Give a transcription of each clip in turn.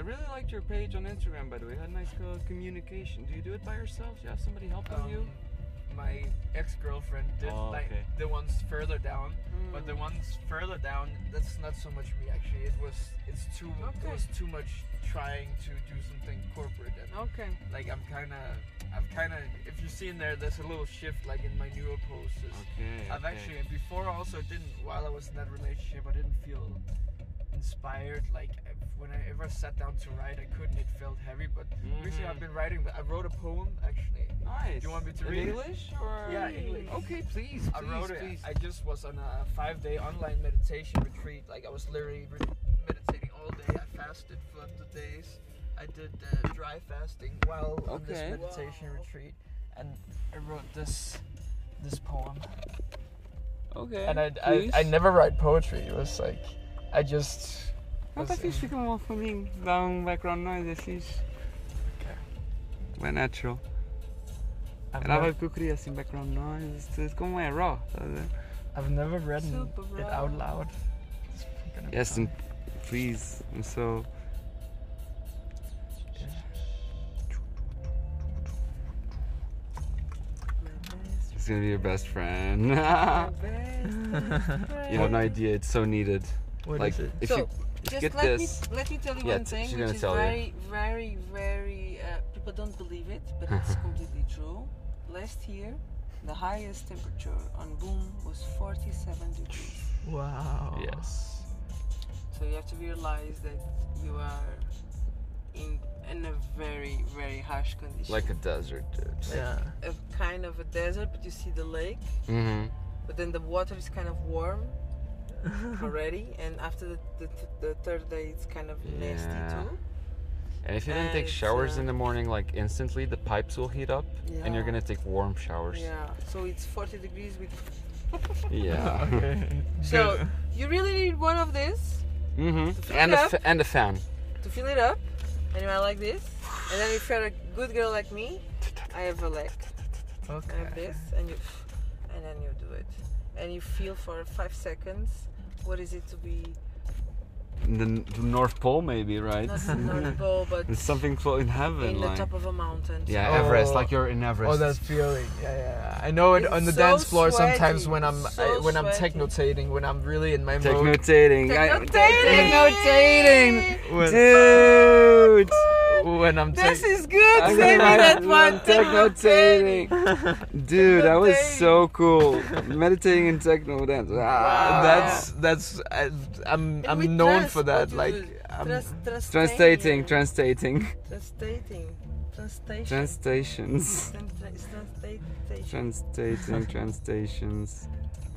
I really liked your page on Instagram, by the way. Had nice uh, communication. Do you do it by yourself? Do you have somebody helping Um, you? My ex-girlfriend did Oh, like okay. the ones further down, but Mm. the ones further down, that's not so much me actually. It was it's too Okay. it was too much trying to do something corporate and Okay. like I'm kind of I'm kind of if you see in there, there's a little shift like in my newer posts. Okay. I've okay. actually before also didn't while I was in that relationship I didn't feel inspired like when I ever sat down to write I couldn't it felt heavy but recently Mhm. I've been writing but I wrote a poem actually Nice. Do you want me to in read it? English or? Yeah, English. Okay, please. I please, wrote it. I just was on a five day online meditation retreat like I was literally re- meditating all day I fasted for the days I did uh, dry fasting while on this Okay. meditation retreat and I wrote this this poem Okay. and I, I. I never write poetry. It was like I just. Vänta was tills in- vi kommer ihåg för min down background noise precis. Okay. We're natural. I've, Ela vai never, procurar assim background noise. It's Como é raw? I've never read it out loud. It's gonna be Yes, and please. I'm so. He's gonna be your best friend. you have no idea. It's so needed. What like is it? if So, you if Just get let this. me let me tell you Yeah, one thing, which is tell you. very, very, very. Uh, people don't believe it, but it's completely true. Last year, the highest temperature on Boom was 47 degrees. Wow. Yes. So you have to realize that you are in in a very, very harsh condition. Like a desert, dude. Yeah. a kind of a desert, but you see the lake, Mm-hmm. but then the water is kind of warm already, and after the, the, the third day, it's kind of nasty Yeah. too. And if you don't take showers uh, in the morning, like instantly, the pipes will heat up, and you're gonna take warm showers. Yeah, so it's 40 degrees with. Yeah. okay. So Good. you really need one of these Mm-hmm. And it a up. fa- and a fan. to fill it up, and you are like this. And then if you're a good girl like me, I have a leg. Okay. I have this, and you, and then you do it, and you feel for five seconds. What is it to be The, the North Pole, maybe, right? not the North Pole, but It's something close in heaven, in the top of a mountain? Yeah, Oh. Everest, like you're in Everest. Oh, that feeling. Yeah, yeah. I know it It's on the so dance floor sometimes when I'm So I, when I'm sweaty. technotating, when I'm really in my mode. Technotating. I- Technotating! When, Dude! When I'm This is good. I'm Save me that I'm one. technotating. Dude, that was so cool. Meditating in techno dance. Ah. that's that's I, I'm And I'm known trans, for that. Like do? Trans- translating, translating. translating. Translating. Translation. Translations. Translation. Translating, translations.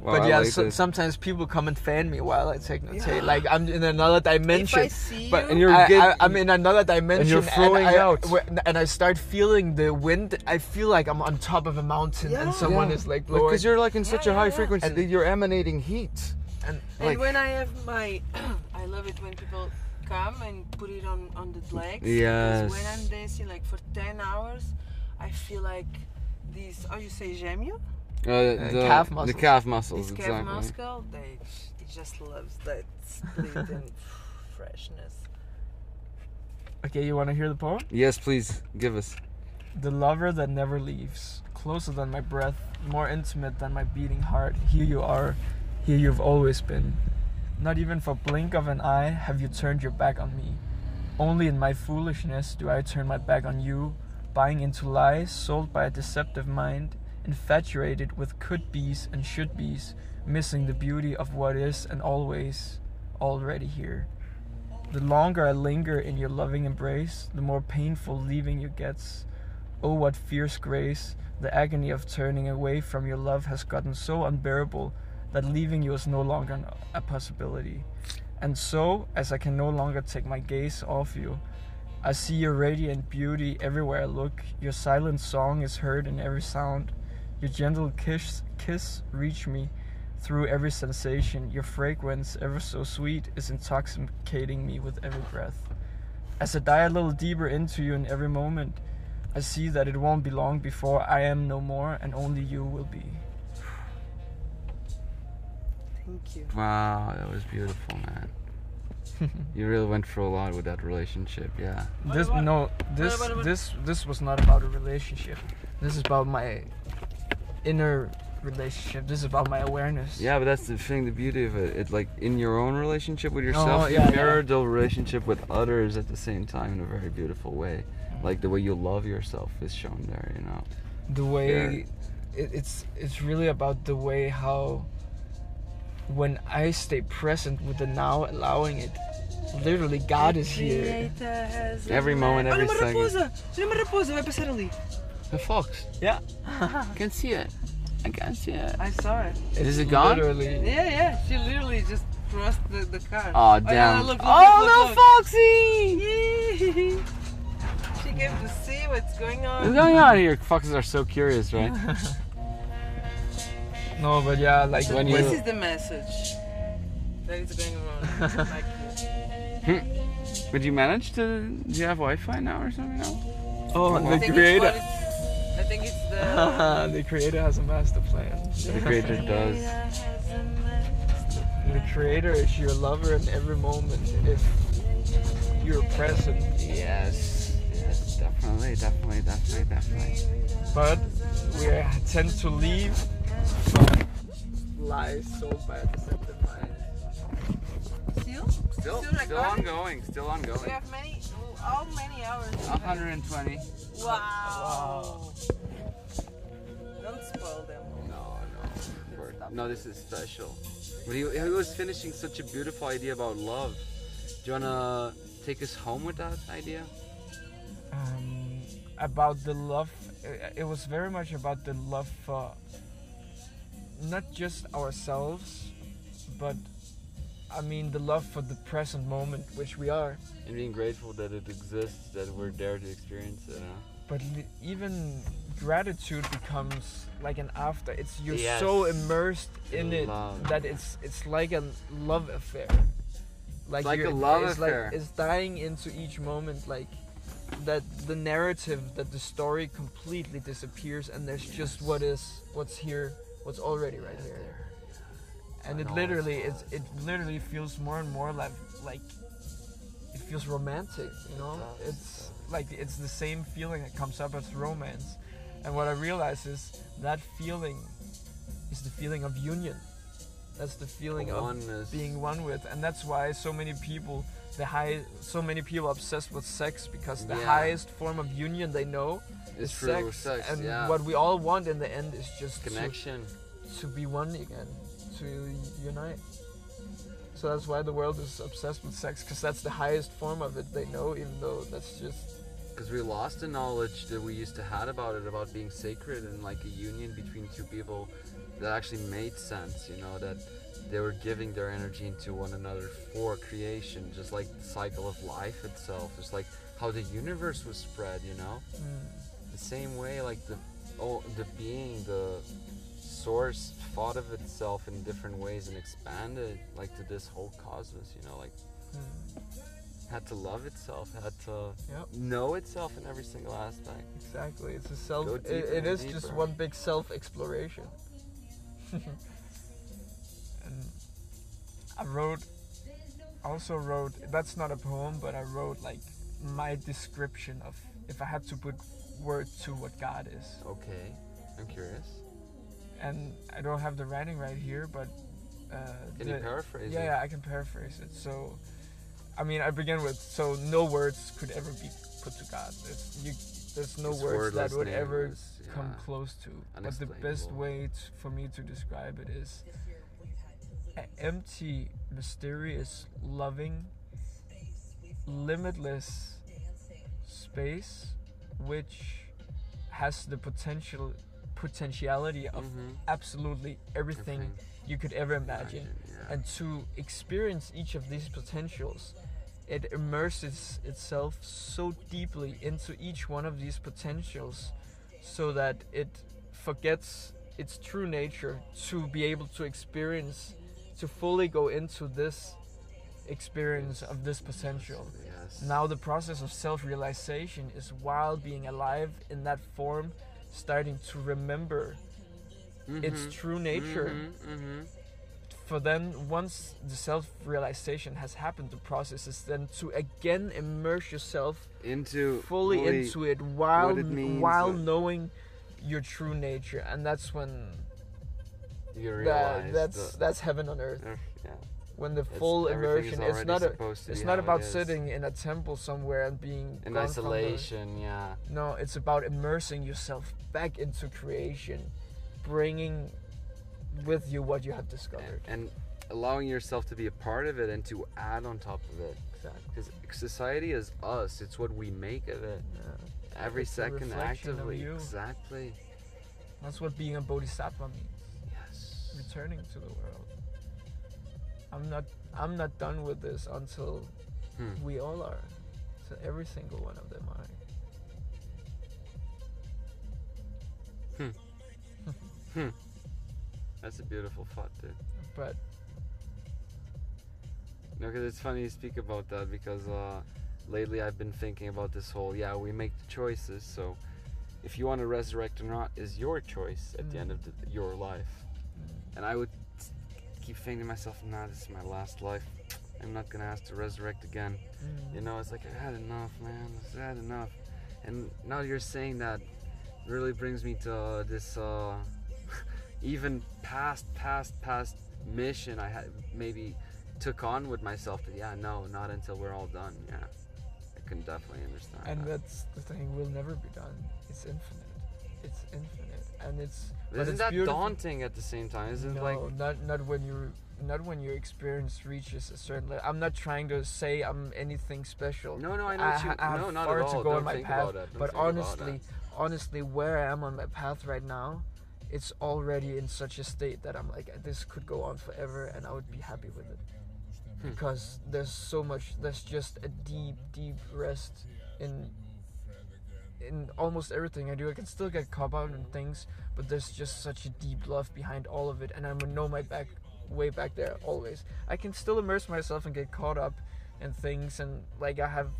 Wow, but yeah, like so, sometimes people come and fan me while I technotate. Yeah. Like I'm in another dimension. If I see but you, And you're I, get- I, I'm in another dimension. And flowing and I, out. And I start feeling the wind. I feel like I'm on top of a mountain Yeah. and someone Yeah. is like blowing. Because you're like in such Yeah, a high yeah, yeah. frequency And- that you're emanating heat. and And Like- when I have my, I love it when people come and put it on on the legs. Yes. Because when I'm dancing like for ten hours, I feel like this. Oh, you say gemio? Uh, the calf muscles. The calf muscles, This exactly. calf muscle. They, it just loves that split and freshness. okay, you want to hear the poem? Yes, please give us. The lover that never leaves, closer than my breath, more intimate than my beating heart. Here you are, here you've always been. Not even for blink of an eye have you turned your back on me. Only in my foolishness do I turn my back on you, buying into lies sold by a deceptive mind, infatuated with could be's and should be's, missing the beauty of what is and always already here. The longer I linger in your loving embrace, the more painful leaving you gets. Oh, what fierce grace! The agony of turning away from your love has gotten so unbearable that leaving you is no longer a possibility. And so, as I can no longer take my gaze off you, I see your radiant beauty everywhere I look. Your silent song is heard in every sound. Your gentle kiss, kiss reach me through every sensation. Your fragrance, ever so sweet, is intoxicating me with every breath. As I dive a little deeper into you in every moment, I see that it won't be long before I am no more and only you will be. Thank you. Wow, that was beautiful, man. you really went through a lot with that relationship. Yeah. This no, this what- what- this this was not about a relationship. This is about my inner relationship. This is about my awareness. Yeah, but that's the thing, the beauty of it. It's like in your own relationship with yourself, Oh, you yeah, yeah. mirror the relationship with others at the same time in a very beautiful way. Like the way you love yourself is shown there, you know. the way it, it's it's really about the way how when I stay present with the now, allowing it. Literally, God is here. Every moment, every Olha uma second. raposa! Olha uma raposa, vai passar ali. The fox. Yeah. I can see it. I can see it. I saw it. Is it gone? Literally. Yeah, yeah. She literally just crossed the, the car. Oh yeah, damn. look, look, oh, look, little look, foxy! she came to see what's going on. What's going on here? Foxes are so curious, right? No, but yeah, like So When this you- is the message that is going around. like hmm. this. But you manage to? Do you have Wi-Fi now or something now? oh, I the creator. What it's- I think it's the. the creator has a master plan. The creator does. The creator is your lover in every moment if you're present. Yes. Yes, definitely, definitely, definitely, definitely. But we tend to leave from lies sold by a deceptive mind. Still? Still, Still still recording? ongoing, still We ongoing. have many. How many hours? 120. Wow. wow. Don't spoil them. No, no. No, this is special. But he, he was finishing such a beautiful idea about love. Do you wanna take us home with that idea? um, about the love. It was very much about the love for not just ourselves, but I mean the love for the present moment, which we are. And being grateful that it exists, that we're there to experience it. Huh? But even gratitude becomes like an after. It's you're Yes. so immersed in it that it's it's like a love affair. Like, like a love it's affair. Like, it's dying into each moment, like that the narrative, that the story completely disappears, and there's just what is, what's here, what's already right here. And it literally, it's it literally feels more and more like like it feels romantic, you know. does, It's like it's the same feeling that comes up as romance. And what I realize is that feeling is the feeling of union. That's the feeling of being one with, and that's why so many people, the high, so many people obsessed with sex because the Yeah. highest form of union they know It's is true, sex, sex, and yeah. what we all want in the end is just to, Connection. to be one again, to unite. So that's why the world is obsessed with sex, because that's the highest form of it they know, even though that's just Because we lost the knowledge that we used to had about it, about being sacred and like a union between two people that actually made sense, you know, that they were giving their energy into one another for creation, just like the cycle of life itself. It's like how the universe was spread, you know? mm, The same way like the oh the being, the source thought of itself in different ways and expanded like to this whole cosmos, you know, like mm, had to love itself, had to Yep. know itself in every single aspect. exactly. It's a self. It, deeper it is just one big self exploration. and I wrote, also wrote. That's not a poem, but I wrote like my description of if I had to put word to what God is. Okay, I'm curious. And I don't have the writing right here, but uh, Can you paraphrase yeah, it? yeah, I can paraphrase it. So, I mean, I begin with so no words could ever be put to God. There's, you, there's no It's words that would ever nameless, come close to. But the best way t- for me to describe it is a empty, mysterious, loving, limitless space, which has the potential potentiality of Mhm. absolutely everything Everything. you could ever imagine. yeah. And to experience each of these potentials, it immerses itself so deeply into each one of these potentials so that it forgets its true nature to be able to experience, to fully go into this experience of this potential. yes. Now the process of self-realization is while being alive in that form, starting to remember its Mhm. true nature, Mhm, mhm. for then once the self-realization has happened the process is then to again immerse yourself Into fully into it while it means, while uh, knowing your true nature and that's when you realize that, that's the- that's heaven on earth yeah. When the It's- full immersion it's not a it's not how it about sitting in a temple somewhere and being in from the- isolation. Yeah, no it's about immersing yourself back into creation bringing with you what you have discovered and, and allowing yourself to be a part of it and to add on top of it. exactly Because society is us. It's what we make of it. yeah. Every It's second, actively. Exactly. that's what being a bodhisattva means Yes. returning to the world i'm not i'm not done with this until Hmm. we all are. So every single one of them are. That's a beautiful thought, dude. but No, because it's funny you speak about that because uh, lately I've been thinking about this whole yeah we make the choices so if you want to resurrect or not is your choice at the end of the, your life. And I would keep thinking to myself nah this is my last life. I'm not gonna ask to resurrect again. Mm, you know it's like I've had enough man. I've had enough. And now you're saying that really brings me to uh, this uh, even past past past mission I had maybe took on with myself that yeah no not until we're all done. Yeah. I can definitely understand and that. that's the thing We'll never be done. It's infinite. It's infinite and it's But isn't it's that beautiful. daunting at the same time isn't no, like not not when you not when your experience reaches a certain level. I'm not trying to say I'm anything special. no no I know I, what you I have no not far at all to go don't in my think path, but honestly, honestly, where I am on my path right now, it's already in such a state that I'm like, this could go on forever, and I would be happy with it. Hmm. Because there's so much, there's just a deep, deep rest in in almost everything I do. I can still get caught out in things, but there's just such a deep love behind all of it, and I'm know my back way back there always. I can still immerse myself and get caught up in things, and like I have.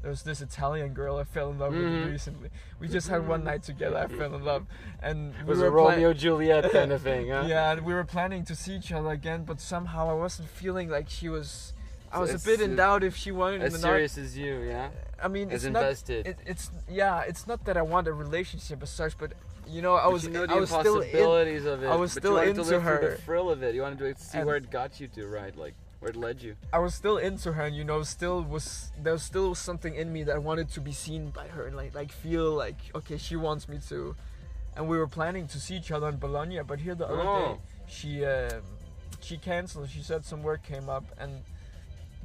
There was this Italian girl I fell in love Mhm. with recently. We just had one night together. I fell in love, and it was were a Romeo Juliet kind of thing huh yeah, and we were planning to see each other again, but somehow I wasn't feeling like she was. I was a bit in doubt if she wanted as or not. serious as you yeah I mean, as it's not invested it, it's yeah, it's not that I want a relationship as such, but you know, I But was you know I was still in, of it. I was still into to her. the thrill of it. You wanted to see And- where it got you to, right? Like where it led you. I was still into her, and you know, still was there was still something in me that wanted to be seen by her, and like like feel like okay, she wants me to, and we were planning to see each other in Bologna, but here the other Oh. day she uh, she canceled. She said some work came up, and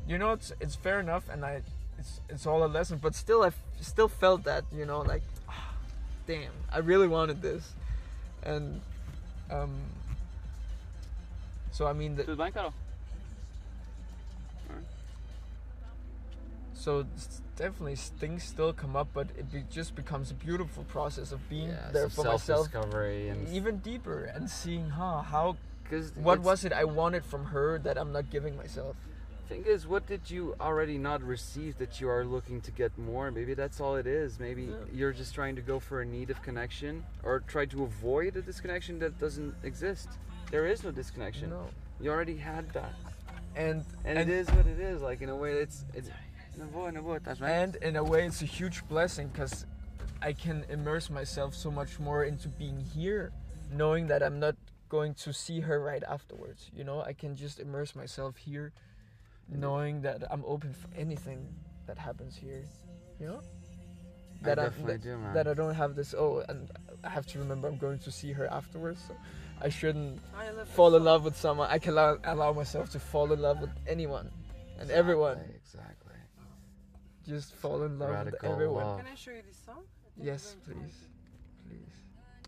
you know, it's it's fair enough, and I it's it's all a lesson, but still I f- still felt that you know like, ah, damn, I really wanted this, and um. So I mean, the, So definitely things still come up, but it be, just becomes a beautiful process of being Yeah, there some for myself, self-discovery and even deeper, and seeing, huh, how because what was it I wanted from her that I'm not giving myself. Thing is, what did you already not receive that you are looking to get more? Maybe that's all it is. Maybe Yeah. you're just trying to go for a need of connection or try to avoid a disconnection that doesn't exist. There is no disconnection. No, You already had that, and and, And- it is what it is. Like in a way, it's it's. No, boy, no, boy, that's right. and in a way, it's a huge blessing because I can immerse myself so much more into being here, knowing that I'm not going to see her right afterwards. You know, I can just immerse myself here, knowing that I'm open for anything that happens here. You know. That I'm- definitely that- do, man. that I don't have this. Oh, and I have to remember I'm going to see her afterwards. So I shouldn't I fall in love with someone. I can allow, allow myself to fall in love with anyone and everyone. Exactly. Just fall in love Radical with everyone. love. Can I show you this song? Yes, you're going to like please. it. Please.